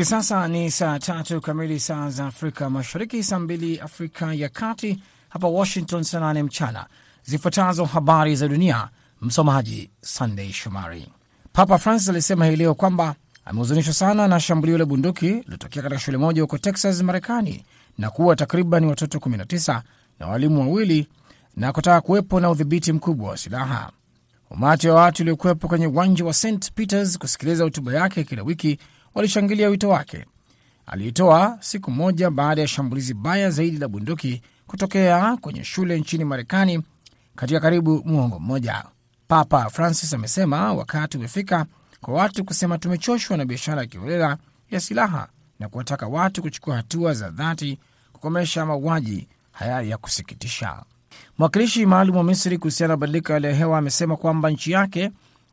Hivi sasa ni saa tatu kamili saa za Afrika Mashariki, saa mbili Afrika ya Kati, hapa Washington saa nane mchana. Zifuatazo habari za dunia, msomaji Sandey Shomari. Papa Francis alisema hii leo kwamba amehuzunishwa sana na shambulio la bunduki lilotokea katika shule moja huko Texas, Marekani, na kuwa takriban watoto 19 na walimu wawili na kutaka kuwepo na udhibiti mkubwa wa silaha. Umati wa watu uliokuwepo kwenye uwanja wa St Peters kusikiliza hotuba yake kila wiki walishangilia wito wake aliitoa siku moja baada ya shambulizi baya zaidi la bunduki kutokea kwenye shule nchini Marekani katika karibu muongo mmoja. Papa Francis amesema wakati umefika kwa watu kusema tumechoshwa na biashara ya kiholela ya silaha na kuwataka watu kuchukua hatua za dhati kukomesha mauaji haya ya kusikitisha. Mwakilishi maalum wa Misri kuhusiana na mabadiliko ya hali ya hewa amesema kwamba nchi yake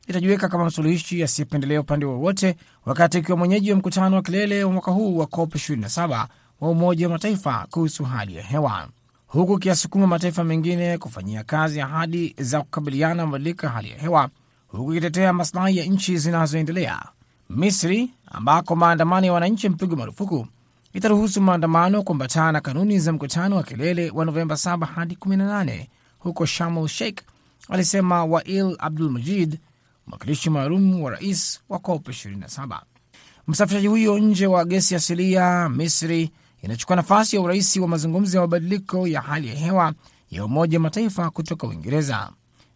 itajiweka kama msuluhishi asiyependelea upande wowote, wakati ikiwa mwenyeji wa mkutano wa kilele wa mwaka huu wa COP 27 wa Umoja wa Mataifa kuhusu hali ya hewa, huku ikiyasukuma mataifa mengine kufanyia kazi ahadi za kukabiliana na mabadiliko ya hali ya hewa, huku ikitetea maslahi ya nchi zinazoendelea. Misri ambako maandamano ya wananchi yamepigwa marufuku itaruhusu maandamano kuambatana na kanuni za mkutano wa kilele wa Novemba 7 hadi 18 huko Sharm el Sheikh, alisema Wail Abdul Majid, mwakilishi maalum wa rais wa COP 27. Msafirishaji huyo nje wa gesi asilia Misri inachukua nafasi ya urais wa mazungumzo ya mabadiliko ya hali ya hewa ya Umoja Mataifa kutoka Uingereza.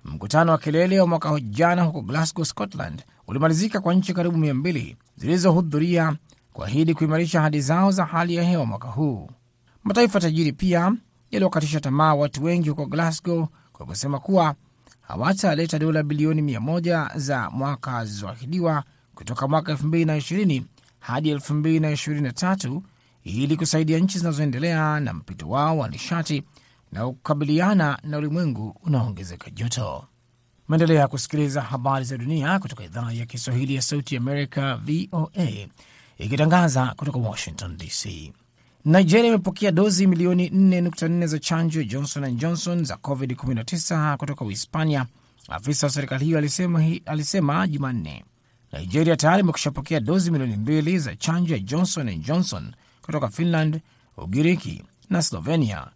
Mkutano wa kilele wa mwaka jana huko Glasgow, Scotland ulimalizika kwa nchi karibu mia mbili zilizohudhuria kuahidi kuimarisha ahadi zao za hali ya hewa mwaka huu. Mataifa tajiri pia yaliwakatisha tamaa watu wengi huko Glasgow kwa kusema kuwa hawataleta dola bilioni mia moja za mwaka zilizoahidiwa kutoka mwaka 2020 hadi 2023 ili kusaidia nchi zinazoendelea na mpito wao wa nishati na kukabiliana na ulimwengu unaoongezeka joto. Maendelea kusikiliza habari za dunia kutoka idhaa ya Kiswahili ya Sauti Amerika, VOA, ikitangaza kutoka Washington DC. Nigeria imepokea dozi milioni 4.4 za chanjo ya Johnson and Johnson za COVID-19 kutoka Uhispania. Afisa wa serikali hiyo alisema, alisema Jumanne Nigeria tayari imekushapokea dozi milioni mbili za chanjo ya Johnson and Johnson kutoka Finland, Ugiriki na Slovenia,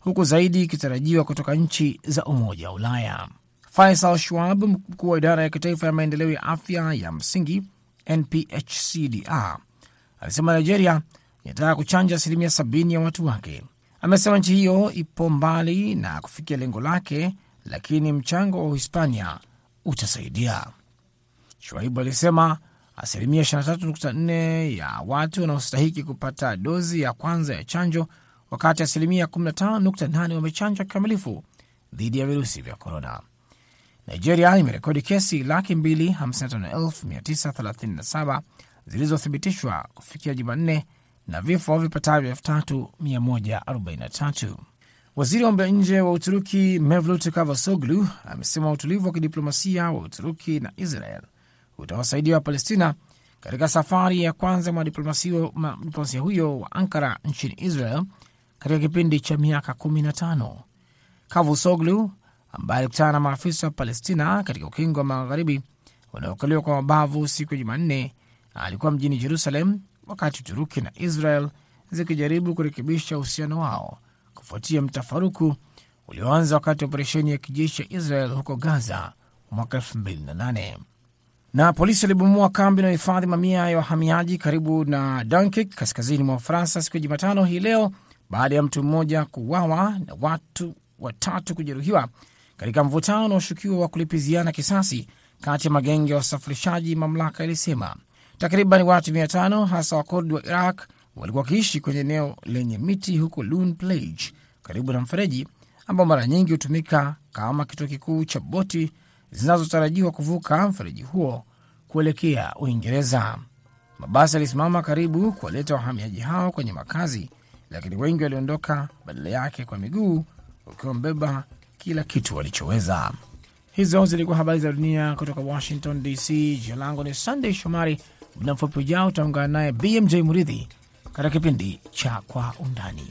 huku zaidi ikitarajiwa kutoka nchi za Umoja wa Ulaya. Faisal Schwab, mkuu wa idara ya kitaifa ya maendeleo ya afya ya msingi NPHCDR, alisema Nigeria inataka kuchanja asilimia sabini ya watu wake. Amesema nchi hiyo ipo mbali na kufikia lengo lake, lakini mchango wa Uhispania utasaidia. Shuaibu alisema asilimia 23.4 ya watu wanaostahiki kupata dozi ya kwanza ya chanjo, wakati asilimia 15.8 wamechanjwa kikamilifu dhidi ya virusi vya korona. Nigeria imerekodi kesi laki 255,937 zilizothibitishwa kufikia Jumanne na vifo vipatavyo 3143. Waziri wa mambo ya nje wa Uturuki Mevlut Cavusoglu amesema utulivu wa kidiplomasia wa Uturuki na Israel utawasaidia Wapalestina katika safari ya kwanza mwanadiplomasia huyo wa Ankara nchini Israel katika kipindi cha miaka 15. Cavusoglu ambaye alikutana na maafisa wa Palestina katika ukingo wa magharibi wanaokaliwa kwa mabavu siku ya Jumanne alikuwa mjini Jerusalem wakati Uturuki na Israel zikijaribu kurekebisha uhusiano wao kufuatia mtafaruku ulioanza wakati wa operesheni ya kijeshi ya Israel huko Gaza mwaka 2008. Na polisi walibomoa kambi na hifadhi mamia ya wahamiaji karibu na Dunkirk kaskazini mwa Ufaransa siku ya Jumatano hii leo baada ya mtu mmoja kuuawa na watu watatu kujeruhiwa katika mvutano unaoshukiwa wa kulipiziana kisasi kati ya magenge ya wasafirishaji, mamlaka ilisema. Takriban watu mia tano hasa Wakurdi wa Iraq walikuwa wakiishi kwenye eneo lenye miti huko Lun Plage karibu na mfereji ambao mara nyingi hutumika kama kituo kikuu cha boti zinazotarajiwa kuvuka mfereji huo kuelekea Uingereza. Mabasi yalisimama karibu kuwaleta wahamiaji hao kwenye makazi, lakini wengi waliondoka badala yake kwa miguu, wakiwa wamebeba kila kitu walichoweza. Hizo zilikuwa habari za dunia kutoka Washington DC. Jina langu ni Sunday Shomari. Muda mfupi ujao utaungana naye BMJ Muridhi katika kipindi cha Kwa Undani.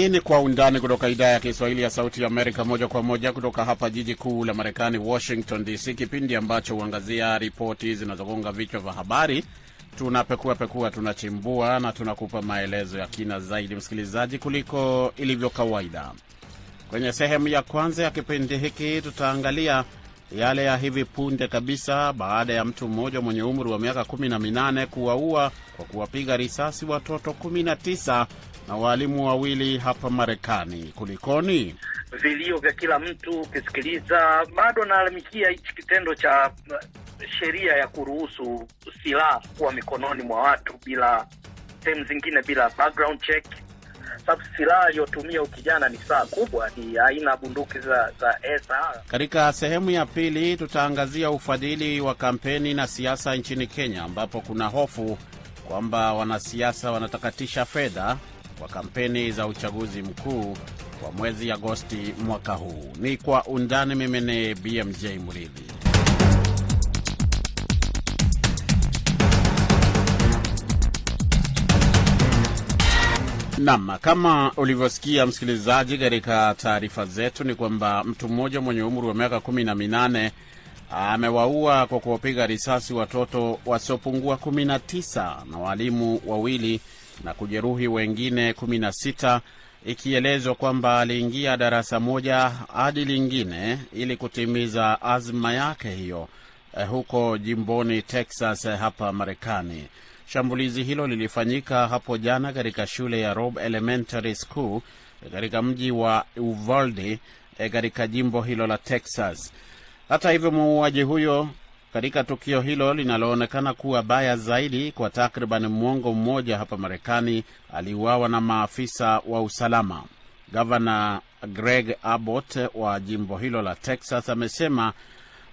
Hii ni Kwa Undani kutoka idhaa ya Kiswahili ya Sauti Amerika, moja kwa moja kutoka hapa jiji kuu la Marekani, Washington DC, kipindi ambacho huangazia ripoti zinazogonga vichwa vya habari. Tunapekua pekua, tunachimbua na tunakupa maelezo ya kina zaidi, msikilizaji, kuliko ilivyo kawaida. Kwenye sehemu ya kwanza ya kipindi hiki tutaangalia yale ya hivi punde kabisa baada ya mtu mmoja mwenye umri wa miaka kumi na minane kuwaua kwa kuwapiga risasi watoto kumi na tisa na waalimu wawili hapa Marekani. Kulikoni? Vilio vya kila mtu ukisikiliza, bado naalamikia hichi kitendo cha sheria ya kuruhusu silaha kuwa mikononi mwa watu bila sehemu zingine, bila background check. Sababu silaha aliyotumia ukijana ni saa kubwa, ni aina bunduki za za SR. Katika sehemu ya pili tutaangazia ufadhili wa kampeni na siasa nchini Kenya, ambapo kuna hofu kwamba wanasiasa wanatakatisha fedha kwa kampeni za uchaguzi mkuu wa mwezi Agosti mwaka huu. Ni kwa undani. Mimi ni BMJ Muridhi. Naam, kama ulivyosikia msikilizaji, katika taarifa zetu ni kwamba mtu mmoja mwenye umri wa miaka kumi na minane amewaua kwa kuwapiga risasi watoto wasiopungua kumi na tisa na walimu wawili na kujeruhi wengine kumi na sita ikielezwa kwamba aliingia darasa moja hadi lingine ili kutimiza azma yake hiyo eh, huko jimboni Texas eh, hapa Marekani. Shambulizi hilo lilifanyika hapo jana katika shule ya Robb Elementary School katika mji wa Uvalde katika jimbo hilo la Texas. Hata hivyo, muuaji huyo katika tukio hilo linaloonekana kuwa baya zaidi kwa takriban mwongo mmoja hapa Marekani aliuawa na maafisa wa usalama. Gavana Greg Abbott wa jimbo hilo la Texas amesema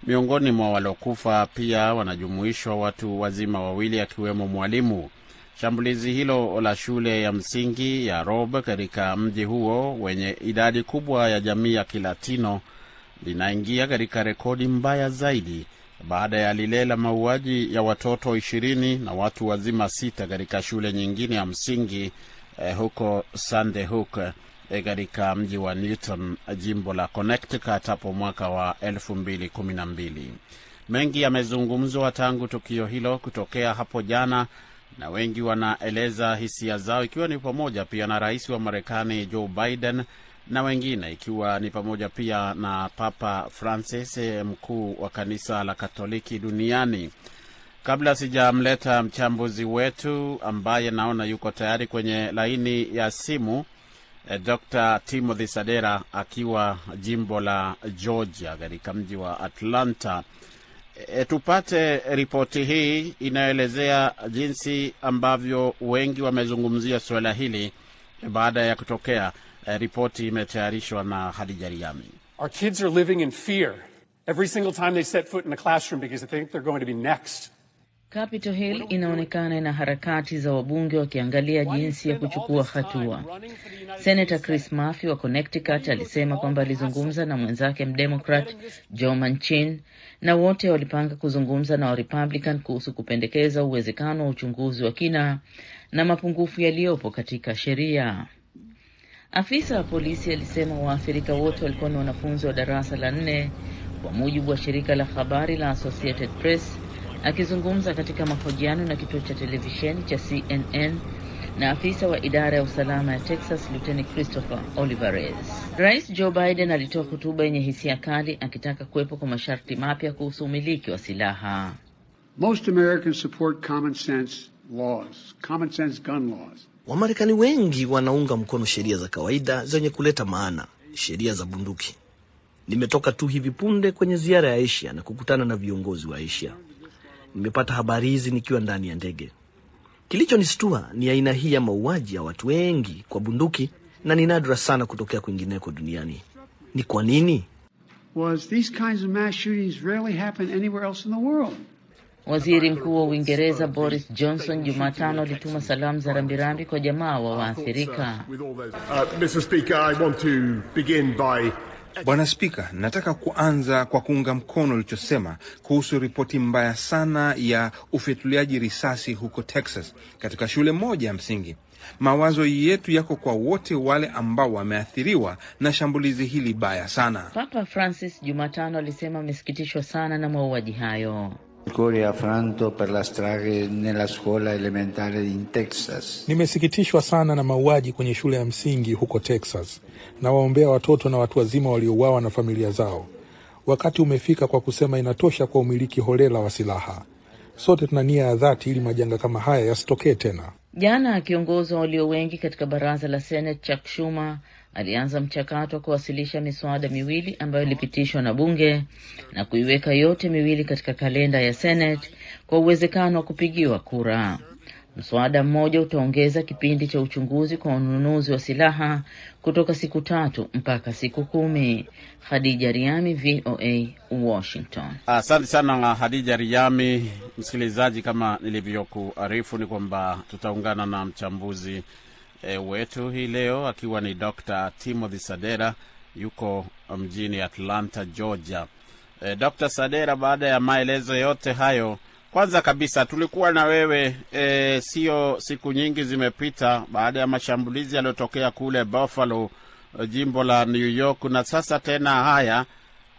miongoni mwa waliokufa pia wanajumuishwa watu wazima wawili akiwemo mwalimu. Shambulizi hilo la shule ya msingi ya Rob katika mji huo wenye idadi kubwa ya jamii ya Kilatino linaingia katika rekodi mbaya zaidi baada ya lile la mauaji ya watoto ishirini na watu wazima sita katika shule nyingine ya msingi eh, huko Sandy Hook katika mji wa Newton, jimbo la Connecticut hapo mwaka wa elfu mbili kumi na mbili. Mengi yamezungumzwa tangu tukio hilo kutokea hapo jana, na wengi wanaeleza hisia zao, ikiwa ni pamoja pia na rais wa Marekani Joe Biden na wengine ikiwa ni pamoja pia na Papa Francis, mkuu wa kanisa la Katoliki duniani. Kabla sijamleta mchambuzi wetu ambaye naona yuko tayari kwenye laini ya simu, eh, Dr. Timothy Sadera akiwa jimbo la Georgia katika mji wa Atlanta. E, tupate ripoti hii inayoelezea jinsi ambavyo wengi wamezungumzia suala hili baada ya kutokea. E, ripoti imetayarishwa na Hadija Riami. Our kids are living in fear every single time they set foot in a classroom because they think they're going to be next. Capitol Hill inaonekana ina harakati za wabunge wakiangalia jinsi ya kuchukua hatua. Senator Chris Murphy wa Connecticut alisema kwamba alizungumza na mwenzake mdemokrat Joe Manchin na wote walipanga kuzungumza na Warepublican kuhusu kupendekeza uwezekano wa uchunguzi wa kina na mapungufu yaliyopo katika sheria. Afisa wa polisi alisema waathirika wote walikuwa ni wanafunzi wa darasa la nne, kwa mujibu wa shirika la habari la Associated Press. Akizungumza katika mahojiano na kituo cha televisheni cha CNN na afisa wa idara ya usalama ya Texas Luteni Christopher Olivares, Rais Joe Biden alitoa hotuba yenye hisia kali akitaka kuwepo kwa masharti mapya kuhusu umiliki wa silaha. Most Americans support common sense laws, common sense gun laws. Wamarekani wengi wanaunga mkono sheria za kawaida zenye kuleta maana, sheria za bunduki. Nimetoka tu hivi punde kwenye ziara ya Asia na kukutana na viongozi wa Asia. Nimepata habari hizi nikiwa ndani ya ndege. Kilichonistua ni aina hii ya mauaji ya watu wengi kwa bunduki, na ni nadra sana kutokea kwingineko duniani. Ni kwa nini? Was these kinds of mass shootings rarely happen anywhere else in the world. Waziri Mkuu wa Uingereza Boris Johnson Jumatano alituma salamu za rambirambi kwa jamaa wa waathirika. Uh, Bwana Spika, nataka kuanza kwa kuunga mkono ulichosema kuhusu ripoti mbaya sana ya ufyatuliaji risasi huko Texas katika shule moja ya msingi. Mawazo yetu yako kwa wote wale ambao wameathiriwa na shambulizi hili baya sana. Papa Francis Jumatano alisema amesikitishwa sana na mauaji hayo. Il cuore affranto per la strage nella scuola elementare in Texas. Nimesikitishwa sana na mauaji kwenye shule ya msingi huko Texas. Nawaombea watoto na watu wazima waliouawa na familia zao. Wakati umefika kwa kusema inatosha kwa umiliki holela wa silaha. Sote tuna nia ya dhati ili majanga kama haya yasitokee tena. Jana kiongozi wa walio wengi katika baraza la Senate Chuck Schumer alianza mchakato wa kuwasilisha miswada miwili ambayo ilipitishwa na bunge na kuiweka yote miwili katika kalenda ya Senate kwa uwezekano wa kupigiwa kura. Mswada mmoja utaongeza kipindi cha uchunguzi kwa ununuzi wa silaha kutoka siku tatu mpaka siku kumi. Khadija Riami, VOA, Washington. Asante sana Hadija Riami. Msikilizaji, kama nilivyokuarifu ni kwamba tutaungana na mchambuzi e, wetu hii leo akiwa ni Dr. Timothy Sadera, yuko mjini Atlanta, Georgia. E, Dr. Sadera, baada ya maelezo yote hayo, kwanza kabisa tulikuwa na wewe e, sio siku nyingi zimepita baada ya mashambulizi yaliyotokea kule Buffalo, jimbo la New York, na sasa tena haya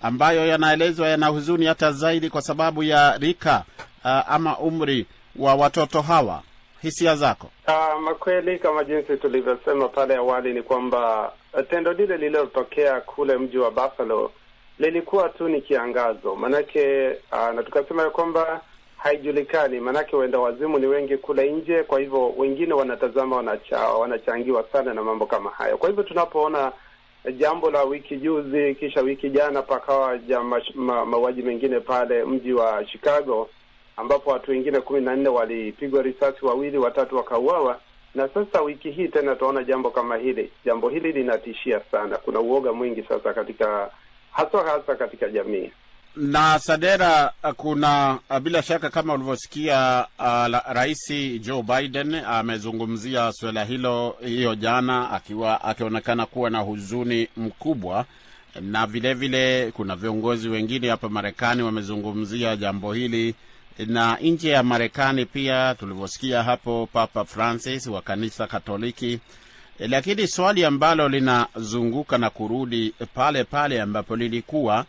ambayo yanaelezwa yana huzuni hata zaidi kwa sababu ya rika uh, ama umri wa watoto hawa. Hisia zako? Uh, makweli kama jinsi tulivyosema pale awali ni kwamba tendo lile lililotokea kule mji wa Buffalo lilikuwa tu ni kiangazo, maanake uh, na tukasema ya kwamba haijulikani, maanake waenda wazimu ni wengi kule nje, kwa hivyo wengine wanatazama wanacha, wanachangiwa sana na mambo kama hayo. Kwa hivyo tunapoona jambo la wiki juzi, kisha wiki jana pakawa ma, mauaji mengine pale mji wa Chicago ambapo watu wengine kumi na nne walipigwa risasi, wawili watatu wakauawa, na sasa wiki hii tena tunaona jambo kama hili. Jambo hili linatishia sana, kuna uoga mwingi sasa katika haswa hasa katika jamii. Na Sadera, kuna bila shaka kama ulivyosikia, uh, Rais Joe Biden amezungumzia suala hilo hiyo jana, akiwa akionekana kuwa na huzuni mkubwa, na vilevile vile, kuna viongozi wengine hapa Marekani wamezungumzia jambo hili na nje ya Marekani pia tulivyosikia hapo Papa Francis wa kanisa Katoliki. Lakini swali ambalo linazunguka na kurudi pale pale ambapo lilikuwa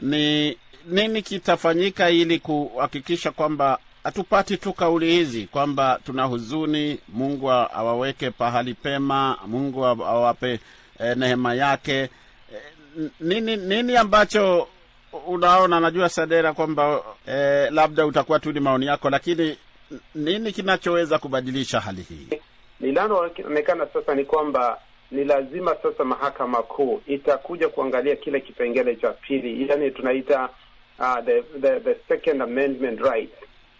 ni nini kitafanyika ili kuhakikisha kwamba hatupati tu kauli hizi kwamba tuna huzuni, Mungu awaweke pahali pema, Mungu awape e, neema yake. E, nini, nini ambacho unaona najua Sadera kwamba eh, labda utakuwa tu ni maoni yako, lakini nini kinachoweza kubadilisha hali hii? Linaloonekana sasa ni kwamba ni lazima sasa mahakama kuu itakuja kuangalia kile kipengele cha pili, yani tunaita uh, the, the, the second amendment right,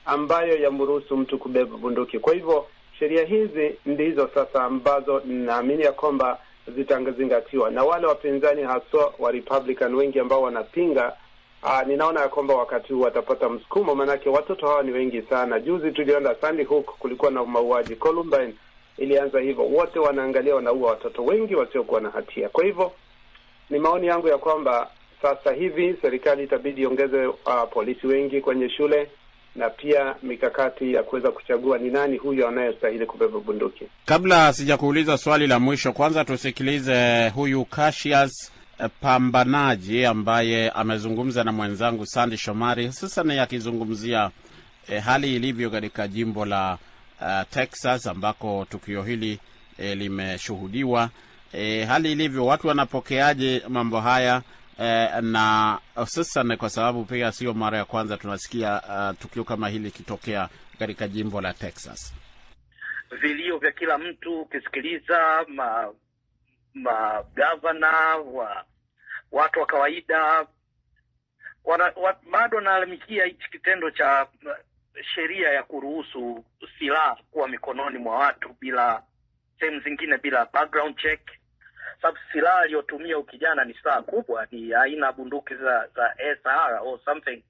ambayo yamruhusu mtu kubeba bunduki. Kwa hivyo sheria hizi ndizo sasa ambazo ninaamini ya kwamba zitazingatiwa na wale wapinzani haswa wa Republican wengi ambao wanapinga Aa, ninaona ya kwamba wakati huu watapata msukumo, maanake watoto hawa ni wengi sana. Juzi tuliona Sandy Hook, kulikuwa na mauaji. Columbine ilianza hivyo, wote wanaangalia wanaua watoto wengi wasiokuwa na hatia. Kwa hivyo ni maoni yangu ya kwamba sasa hivi serikali itabidi iongeze uh, polisi wengi kwenye shule na pia mikakati ya kuweza kuchagua ni nani huyo anayestahili kubeba bunduki. Kabla sijakuuliza swali la mwisho, kwanza tusikilize huyu Cassius pambanaji ambaye amezungumza na mwenzangu Sandi Shomari, hususan akizungumzia eh, hali ilivyo katika jimbo la uh, Texas ambako tukio hili eh, limeshuhudiwa. Eh, hali ilivyo, watu wanapokeaje mambo haya eh, na hususan kwa sababu pia sio mara ya kwanza tunasikia uh, tukio kama hili ikitokea katika jimbo la Texas. Vilio vya kila mtu ukisikiliza ma magavana wa watu wa kawaida bado wanalalamikia hichi kitendo cha sheria ya kuruhusu silaha kuwa mikononi mwa watu bila sehemu zingine bila background check, sababu silaha aliyotumia ukijana ni silaha kubwa, ni aina bunduki za za SR or something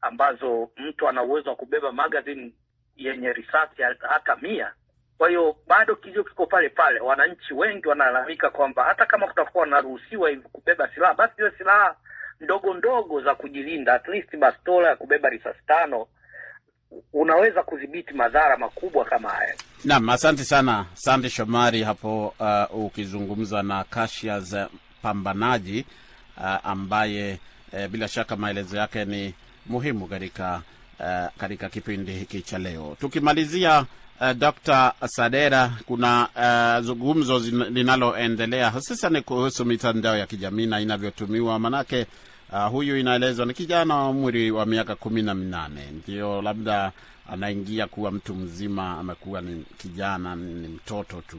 ambazo mtu ana uwezo wa kubeba magazine yenye risasi hata mia Kwa hiyo bado kilio kiko pale pale. Wananchi wengi wanalalamika kwamba hata kama kutakuwa wanaruhusiwa hivi kubeba silaha, basi hiyo silaha ndogo ndogo za kujilinda, at least bastola ya kubeba risasi tano, unaweza kudhibiti madhara makubwa kama haya. Naam, asante sana Sande Shomari hapo, uh, ukizungumza na Cassius Pambanaji uh, ambaye uh, bila shaka maelezo yake ni muhimu katika uh, katika kipindi hiki cha leo. Tukimalizia uh, Dr. Sadera, kuna uh, zungumzo linaloendelea hususan kuhusu mitandao ya kijamii na inavyotumiwa. Manake Uh, huyu inaelezwa ni kijana wa umri wa miaka kumi na minane. Ndio labda anaingia kuwa mtu mzima, amekuwa ni kijana, ni mtoto tu.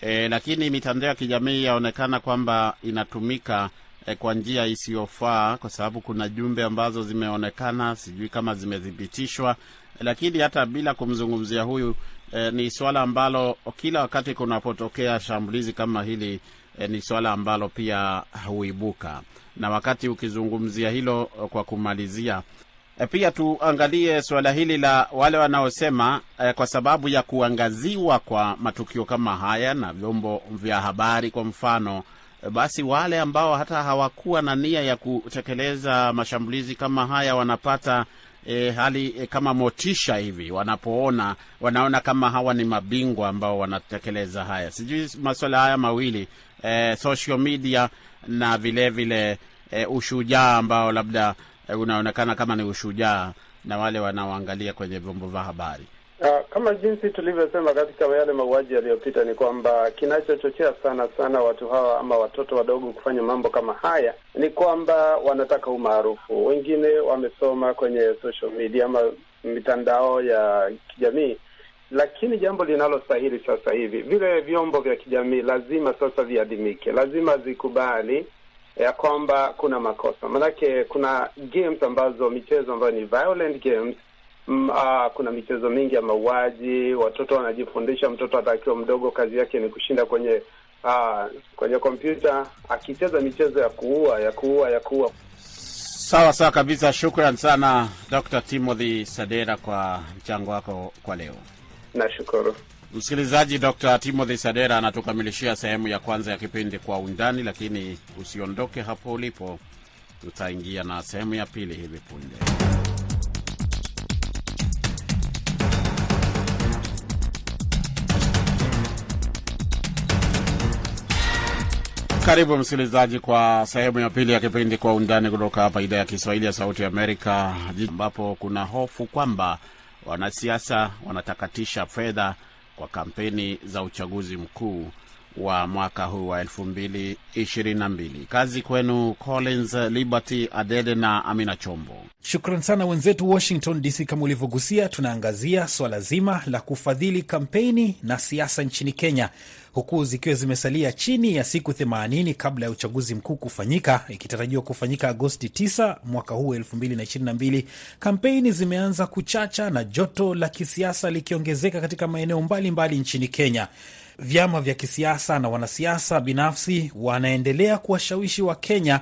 E, lakini mitandao ya kijamii yaonekana kwamba inatumika e, kwa njia isiyofaa, kwa sababu kuna jumbe ambazo zimeonekana, sijui kama zimethibitishwa, lakini hata bila kumzungumzia huyu e, ni swala ambalo kila wakati kunapotokea shambulizi kama hili e, ni swala ambalo pia huibuka. Na wakati ukizungumzia hilo kwa kumalizia, e, pia tuangalie suala hili la wale wanaosema e, kwa sababu ya kuangaziwa kwa matukio kama haya na vyombo vya habari kwa mfano basi wale ambao hata hawakuwa na nia ya kutekeleza mashambulizi kama haya wanapata e, hali e, kama motisha hivi wanapoona wanaona kama hawa ni mabingwa ambao wanatekeleza haya. Sijui masuala haya mawili e, social media na vilevile vile e, ushujaa ambao labda e, unaonekana kama ni ushujaa na wale wanaoangalia kwenye vyombo vya habari. Uh, kama jinsi tulivyosema katika yale mauaji yaliyopita ni kwamba kinachochochea sana sana watu hawa ama watoto wadogo kufanya mambo kama haya ni kwamba wanataka umaarufu. Wengine wamesoma kwenye social media ama mitandao ya kijamii, lakini jambo linalostahili sasa hivi, vile vyombo vya kijamii lazima sasa viadimike, lazima zikubali ya kwamba kuna makosa, manake kuna games ambazo, michezo ambayo ni violent games Mm, uh, kuna michezo mingi ya mauaji, watoto wanajifundisha. Mtoto hata akiwa mdogo, kazi yake ni kushinda kwenye uh, kwenye kompyuta akicheza michezo ya kuua ya kuua ya kuua. Sawa sawa kabisa, shukran sana Dr. Timothy Sadera kwa mchango wako kwa leo. Nashukuru msikilizaji. Dr. Timothy Sadera anatukamilishia sehemu ya kwanza ya kipindi Kwa Undani, lakini usiondoke hapo ulipo, tutaingia na sehemu ya pili hivi punde. Karibu msikilizaji kwa sehemu ya pili ya kipindi Kwa Undani kutoka hapa idhaa ya Kiswahili ya Sauti ya Amerika, ambapo kuna hofu kwamba wanasiasa wanatakatisha fedha kwa kampeni za uchaguzi mkuu wa mwaka huu wa elfu mbili ishirini na mbili. Kazi kwenu Collins Liberty Adede na Amina Chombo. Shukran sana wenzetu Washington DC. Kama ulivyogusia, tunaangazia swala zima la kufadhili kampeni na siasa nchini Kenya, huku zikiwa zimesalia chini ya siku 80 kabla ya uchaguzi mkuu kufanyika, ikitarajiwa kufanyika Agosti 9 mwaka huu 2022. Kampeni zimeanza kuchacha na joto la kisiasa likiongezeka katika maeneo mbalimbali nchini Kenya. Vyama vya kisiasa na wanasiasa binafsi wanaendelea kuwashawishi Wakenya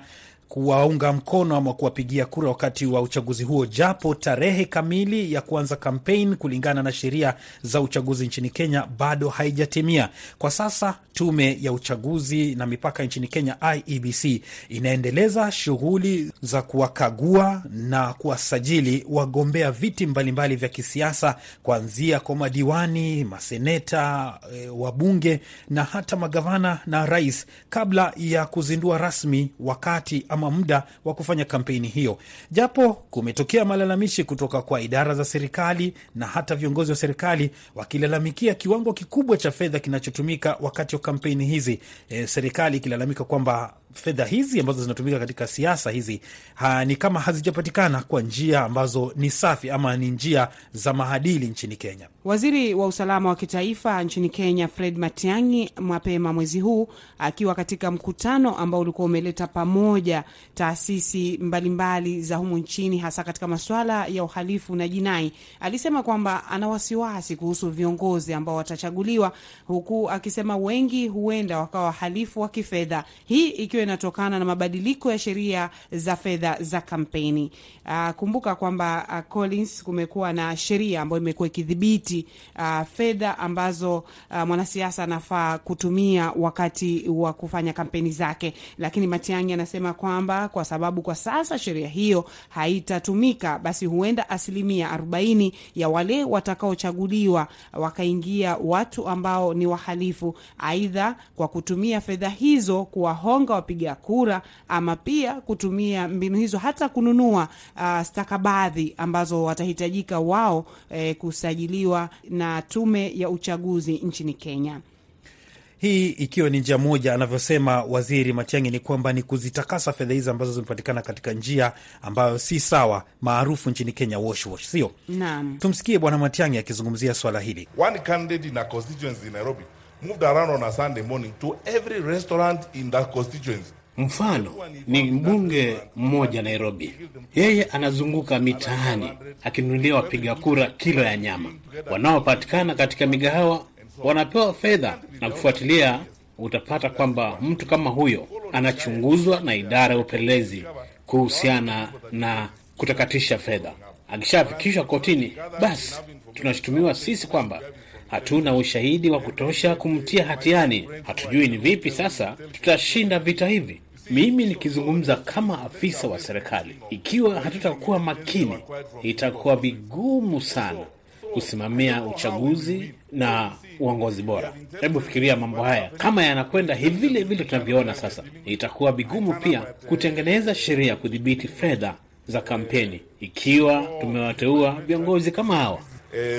kuwaunga mkono ama kuwapigia kura wakati wa uchaguzi huo, japo tarehe kamili ya kuanza kampeni kulingana na sheria za uchaguzi nchini Kenya bado haijatimia. Kwa sasa tume ya uchaguzi na mipaka nchini Kenya, IEBC, inaendeleza shughuli za kuwakagua na kuwasajili wagombea viti mbalimbali mbali vya kisiasa, kuanzia kwa madiwani, maseneta, e, wabunge na hata magavana na rais, kabla ya kuzindua rasmi wakati ama muda wa kufanya kampeni hiyo, japo kumetokea malalamishi kutoka kwa idara za serikali na hata viongozi wa serikali wakilalamikia kiwango kikubwa cha fedha kinachotumika wakati wa kampeni hizi. E, serikali ikilalamika kwamba fedha hizi ambazo zinatumika katika siasa hizi ha, ni kama hazijapatikana kwa njia ambazo ni safi ama ni njia za maadili nchini Kenya. Waziri wa usalama wa kitaifa nchini Kenya Fred Matiang'i mapema mwezi huu akiwa katika mkutano ambao ulikuwa umeleta pamoja taasisi mbalimbali za humu nchini hasa katika masuala ya uhalifu na jinai, alisema kwamba ana wasiwasi kuhusu viongozi ambao watachaguliwa, huku akisema wengi huenda wakawa wahalifu wa kifedha, hii ikiwa inatokana na mabadiliko ya sheria za fedha za kampeni. Uh, kumbuka kwamba uh, Collins, kumekuwa na sheria ambayo imekuwa ikidhibiti kudhibiti uh, fedha ambazo uh, mwanasiasa anafaa kutumia wakati wa kufanya kampeni zake. Lakini Matiang'i anasema kwamba kwa sababu kwa sasa sheria hiyo haitatumika, basi huenda asilimia arobaini ya wale watakaochaguliwa wakaingia watu ambao ni wahalifu, aidha kwa kutumia fedha hizo kuwahonga wapiga kura, ama pia kutumia mbinu hizo hata kununua uh, stakabadhi ambazo watahitajika wao eh, kusajiliwa na tume ya uchaguzi nchini Kenya. Hii ikiwa ni njia moja, anavyosema Waziri Matiang'i, ni kwamba ni kuzitakasa fedha hizi ambazo zimepatikana katika njia ambayo si sawa, maarufu nchini Kenya wash wash, sio? Naam. Tumsikie Bwana Matiang'i akizungumzia swala hili. One candidate in a constituency in Nairobi moved around on a Sunday morning to every restaurant in that constituency. Mfano ni mbunge mmoja Nairobi, yeye anazunguka mitaani akinunulia wapiga kura kilo ya nyama. Wanaopatikana katika migahawa wanapewa fedha na kufuatilia. Utapata kwamba mtu kama huyo anachunguzwa na idara ya upelelezi kuhusiana na kutakatisha fedha. Akishafikishwa kotini, basi tunashutumiwa sisi kwamba hatuna ushahidi wa kutosha kumtia hatiani. Hatujui ni vipi sasa tutashinda vita hivi. Mimi nikizungumza kama afisa wa serikali, ikiwa hatutakuwa makini, itakuwa vigumu sana kusimamia uchaguzi na uongozi bora. Hebu fikiria mambo haya kama yanakwenda hivi vile tunavyoona sasa, itakuwa vigumu pia kutengeneza sheria kudhibiti fedha za kampeni ikiwa tumewateua viongozi kama hawa.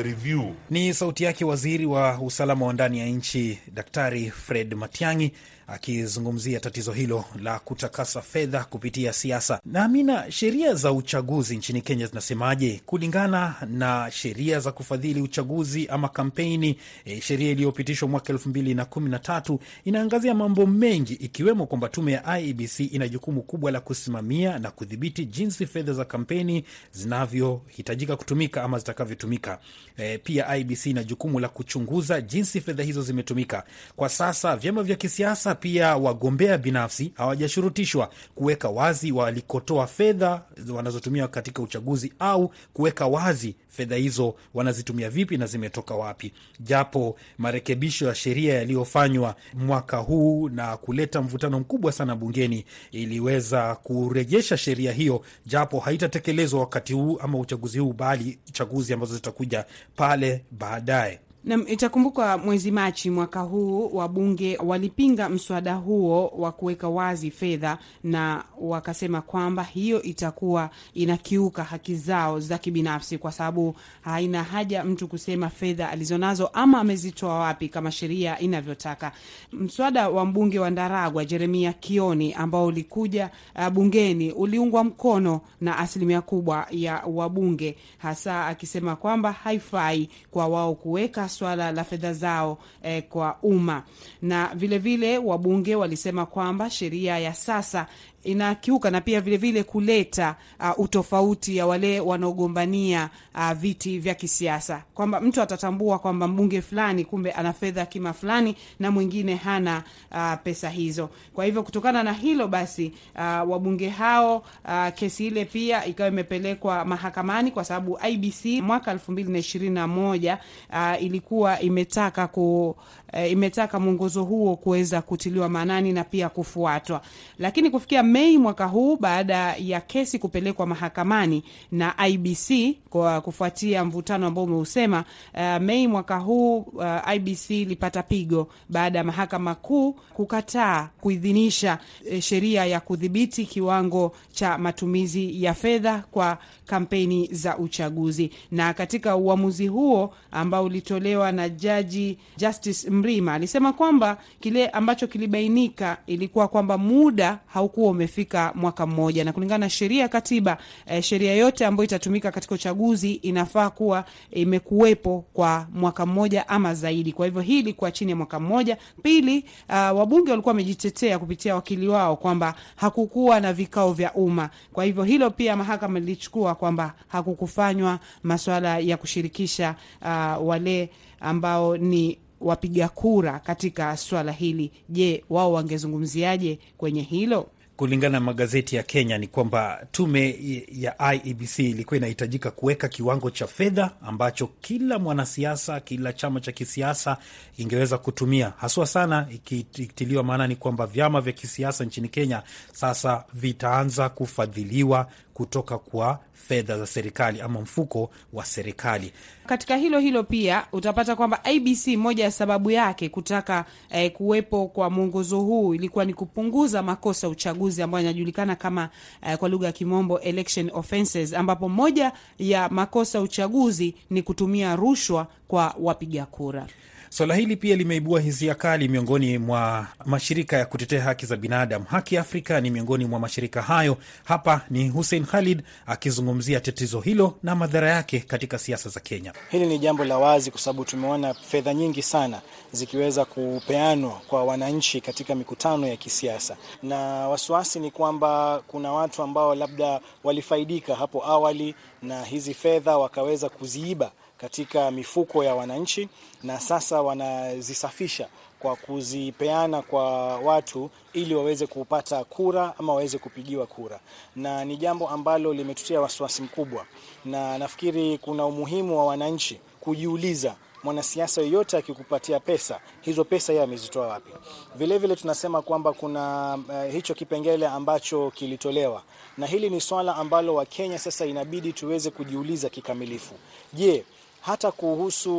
Review. Ni sauti yake waziri wa usalama wa ndani ya nchi Daktari Fred Matiang'i akizungumzia tatizo hilo la kutakasa fedha kupitia siasa. Na Amina, sheria za uchaguzi nchini Kenya zinasemaje? Kulingana na sheria za kufadhili uchaguzi ama kampeni, e, sheria iliyopitishwa mwaka elfu mbili na kumi na tatu inaangazia mambo mengi, ikiwemo kwamba tume ya IEBC ina jukumu kubwa la kusimamia na kudhibiti jinsi fedha za kampeni zinavyohitajika kutumika ama zitakavyotumika. E, pia IEBC ina jukumu la kuchunguza jinsi fedha hizo zimetumika. Kwa sasa vyama vya kisiasa pia wagombea binafsi hawajashurutishwa kuweka wazi walikotoa fedha wanazotumia katika uchaguzi au kuweka wazi fedha hizo wanazitumia vipi na zimetoka wapi, japo marekebisho ya sheria yaliyofanywa mwaka huu na kuleta mvutano mkubwa sana bungeni iliweza kurejesha sheria hiyo, japo haitatekelezwa wakati huu ama uchaguzi huu, bali chaguzi ambazo zitakuja pale baadaye. Na itakumbukwa mwezi Machi mwaka huu wabunge walipinga mswada huo wa kuweka wazi fedha, na wakasema kwamba hiyo itakuwa inakiuka haki zao za kibinafsi, kwa sababu haina haja mtu kusema fedha alizonazo ama amezitoa wapi kama sheria inavyotaka. Mswada wa mbunge wa Ndaragwa Jeremia Kioni ambao ulikuja uh, bungeni uliungwa mkono na asilimia kubwa ya wabunge, hasa akisema kwamba haifai kwa wao kuweka swala la fedha zao eh, kwa umma. Na vilevile vile, wabunge walisema kwamba sheria ya sasa inakiuka na pia vilevile vile kuleta uh, utofauti ya wale wanaogombania uh, viti vya kisiasa, kwamba mtu atatambua kwamba mbunge fulani kumbe ana fedha kima fulani na mwingine hana uh, pesa hizo. Kwa hivyo kutokana na hilo basi, uh, wabunge hao uh, kesi ile pia ikawa imepelekwa mahakamani kwa sababu IBC mwaka elfu mbili na ishirini na moja uh, ilikuwa imetaka ku uh, imetaka mwongozo huo kuweza kutiliwa maanani na pia kufuatwa, lakini kufikia Mei mwaka huu baada ya kesi kupelekwa mahakamani na IBC kwa kufuatia mvutano ambao umeusema, uh, Mei mwaka huu uh, IBC ilipata pigo baada ya mahakama kuu kukataa kuidhinisha uh, sheria ya kudhibiti kiwango cha matumizi ya fedha kwa kampeni za uchaguzi. Na katika uamuzi huo ambao ulitolewa na jaji Justice Mrima alisema kwamba kile ambacho kilibainika ilikuwa kwamba muda haukuwa umefika mwaka mmoja, na kulingana na sheria ya katiba eh, sheria yote ambayo itatumika katika uchaguzi inafaa kuwa imekuwepo kwa mwaka mmoja ama zaidi. Kwa hivyo hii ilikuwa chini ya mwaka mmoja. Pili, uh, wabunge walikuwa wamejitetea kupitia wakili wao kwamba hakukuwa na vikao vya umma. Kwa hivyo hilo pia mahakama lilichukua kwamba hakukufanywa masuala ya kushirikisha uh, wale ambao ni wapiga kura katika swala hili. Je, wao wangezungumziaje kwenye hilo? Kulingana na magazeti ya Kenya ni kwamba tume ya IEBC ilikuwa inahitajika kuweka kiwango cha fedha ambacho kila mwanasiasa, kila chama cha kisiasa ingeweza kutumia, haswa sana ikitiliwa maana ni kwamba vyama vya kisiasa nchini Kenya sasa vitaanza kufadhiliwa kutoka kwa fedha za serikali ama mfuko wa serikali. Katika hilo hilo pia utapata kwamba IBC, moja ya sababu yake kutaka eh, kuwepo kwa mwongozo huu ilikuwa ni kupunguza makosa ya uchaguzi ambayo yanajulikana kama eh, kwa lugha ya kimombo election offenses, ambapo moja ya makosa ya uchaguzi ni kutumia rushwa kwa wapiga kura. Swala hili pia limeibua hisia kali miongoni mwa mashirika ya kutetea haki za binadamu. Haki Afrika ni miongoni mwa mashirika hayo. Hapa ni Hussein Khalid akizungumzia tatizo hilo na madhara yake katika siasa za Kenya. Hili ni jambo la wazi, kwa sababu tumeona fedha nyingi sana zikiweza kupeanwa kwa wananchi katika mikutano ya kisiasa, na wasiwasi ni kwamba kuna watu ambao labda walifaidika hapo awali na hizi fedha wakaweza kuziiba katika mifuko ya wananchi na sasa wanazisafisha kwa kuzipeana kwa watu ili waweze kupata kura ama waweze kupigiwa kura, na ni jambo ambalo limetutia wasiwasi mkubwa, na nafikiri kuna umuhimu wa wananchi kujiuliza mwanasiasa yoyote akikupatia pesa, hizo pesa yeye amezitoa wapi? Vilevile vile tunasema kwamba kuna uh, hicho kipengele ambacho kilitolewa, na hili ni swala ambalo Wakenya sasa inabidi tuweze kujiuliza kikamilifu. Je, hata kuhusu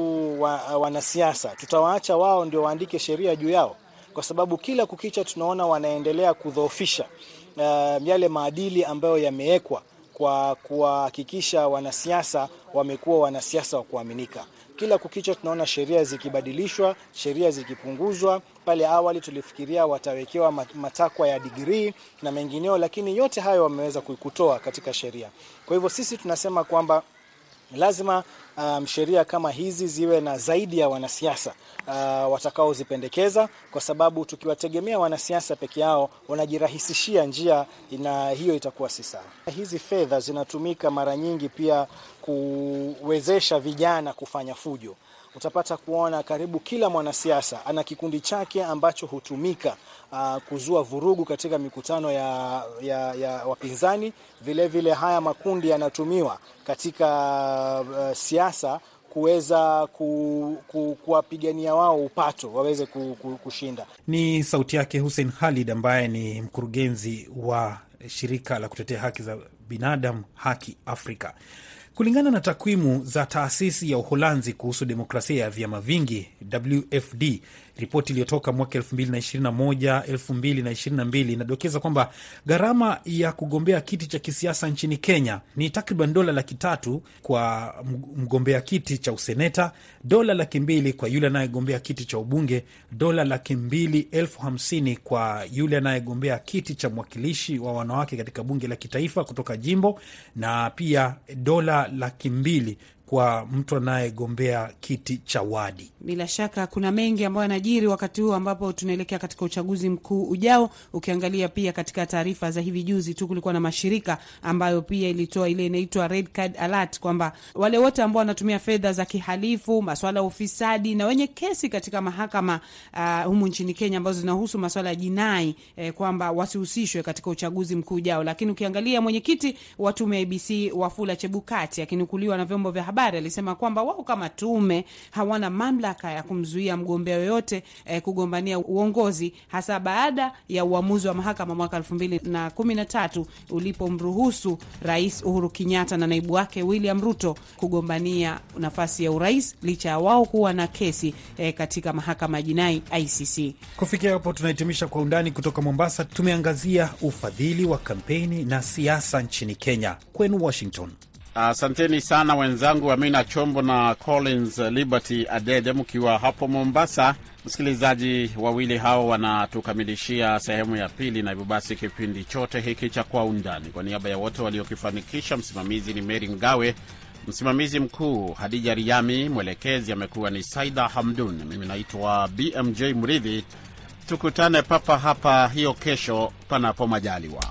wa, wanasiasa tutawaacha wao ndio waandike sheria juu yao? Kwa sababu kila kukicha tunaona wanaendelea kudhoofisha uh, yale maadili ambayo yamewekwa kwa kuhakikisha wanasiasa wamekuwa wanasiasa wa kuaminika. Kila kukicha tunaona sheria zikibadilishwa, sheria zikipunguzwa. Pale awali tulifikiria watawekewa matakwa ya digrii na mengineo, lakini yote hayo wameweza kutoa katika sheria. Kwa hivyo sisi tunasema kwamba lazima um, sheria kama hizi ziwe na zaidi ya wanasiasa uh, watakaozipendekeza, kwa sababu tukiwategemea wanasiasa peke yao wanajirahisishia njia, na hiyo itakuwa si sawa. Hizi fedha zinatumika mara nyingi pia kuwezesha vijana kufanya fujo. Utapata kuona karibu kila mwanasiasa ana kikundi chake ambacho hutumika uh, kuzua vurugu katika mikutano ya, ya, ya wapinzani. Vilevile vile haya makundi yanatumiwa katika uh, siasa kuweza ku, ku, kuwapigania wao upato waweze ku, ku, kushinda. Ni sauti yake Hussein Khalid ambaye ni mkurugenzi wa shirika la kutetea haki za binadamu Haki Afrika. Kulingana na takwimu za taasisi ya Uholanzi kuhusu demokrasia ya vyama vingi WFD, ripoti iliyotoka mwaka 2021 2022 inadokeza kwamba gharama ya kugombea kiti cha kisiasa nchini Kenya ni takriban dola laki tatu kwa mgombea kiti cha useneta, dola laki mbili kwa yule anayegombea kiti cha ubunge, dola laki mbili elfu hamsini kwa yule anayegombea kiti cha mwakilishi wa wanawake katika bunge la kitaifa kutoka jimbo, na pia dola laki mbili kwa mtu anayegombea kiti cha wadi. Bila shaka kuna mengi ambayo yanajiri wakati huu ambapo tunaelekea katika uchaguzi mkuu ujao. Ukiangalia pia katika taarifa za hivi juzi tu, kulikuwa na mashirika ambayo pia ilitoa ile inaitwa red card alert, kwamba wale wote ambao wanatumia fedha za kihalifu, maswala ya ufisadi na wenye kesi katika mahakama uh, humu nchini Kenya ambazo zinahusu maswala ya jinai eh, kwamba wasihusishwe katika uchaguzi mkuu ujao. Lakini ukiangalia mwenyekiti wa tume ya IBC Wafula Chebukati akinukuliwa na vyombo vya habari alisema kwamba wao kama tume hawana mamlaka ya kumzuia mgombea yoyote eh, kugombania uongozi hasa baada ya uamuzi wa mahakama mwaka elfu mbili na kumi na tatu ulipomruhusu Rais Uhuru Kenyatta na naibu wake William Ruto kugombania nafasi ya urais licha ya wao kuwa na kesi eh, katika mahakama ya jinai ICC. Kufikia hapo tunahitimisha Kwa Undani kutoka Mombasa. Tumeangazia ufadhili wa kampeni na siasa nchini Kenya. Kwenu Washington. Asanteni uh, sana wenzangu Amina Chombo na Collins Liberty Adede mkiwa hapo Mombasa. Msikilizaji, wawili hao wanatukamilishia sehemu ya pili, na hivyo basi kipindi chote hiki cha Kwa Undani, kwa niaba ya wote waliokifanikisha, msimamizi ni Meri Mgawe, msimamizi mkuu Hadija Riami, mwelekezi amekuwa ni Saida Hamdun, mimi naitwa BMJ Mridhi. Tukutane papa hapa hiyo kesho, panapo majaliwa.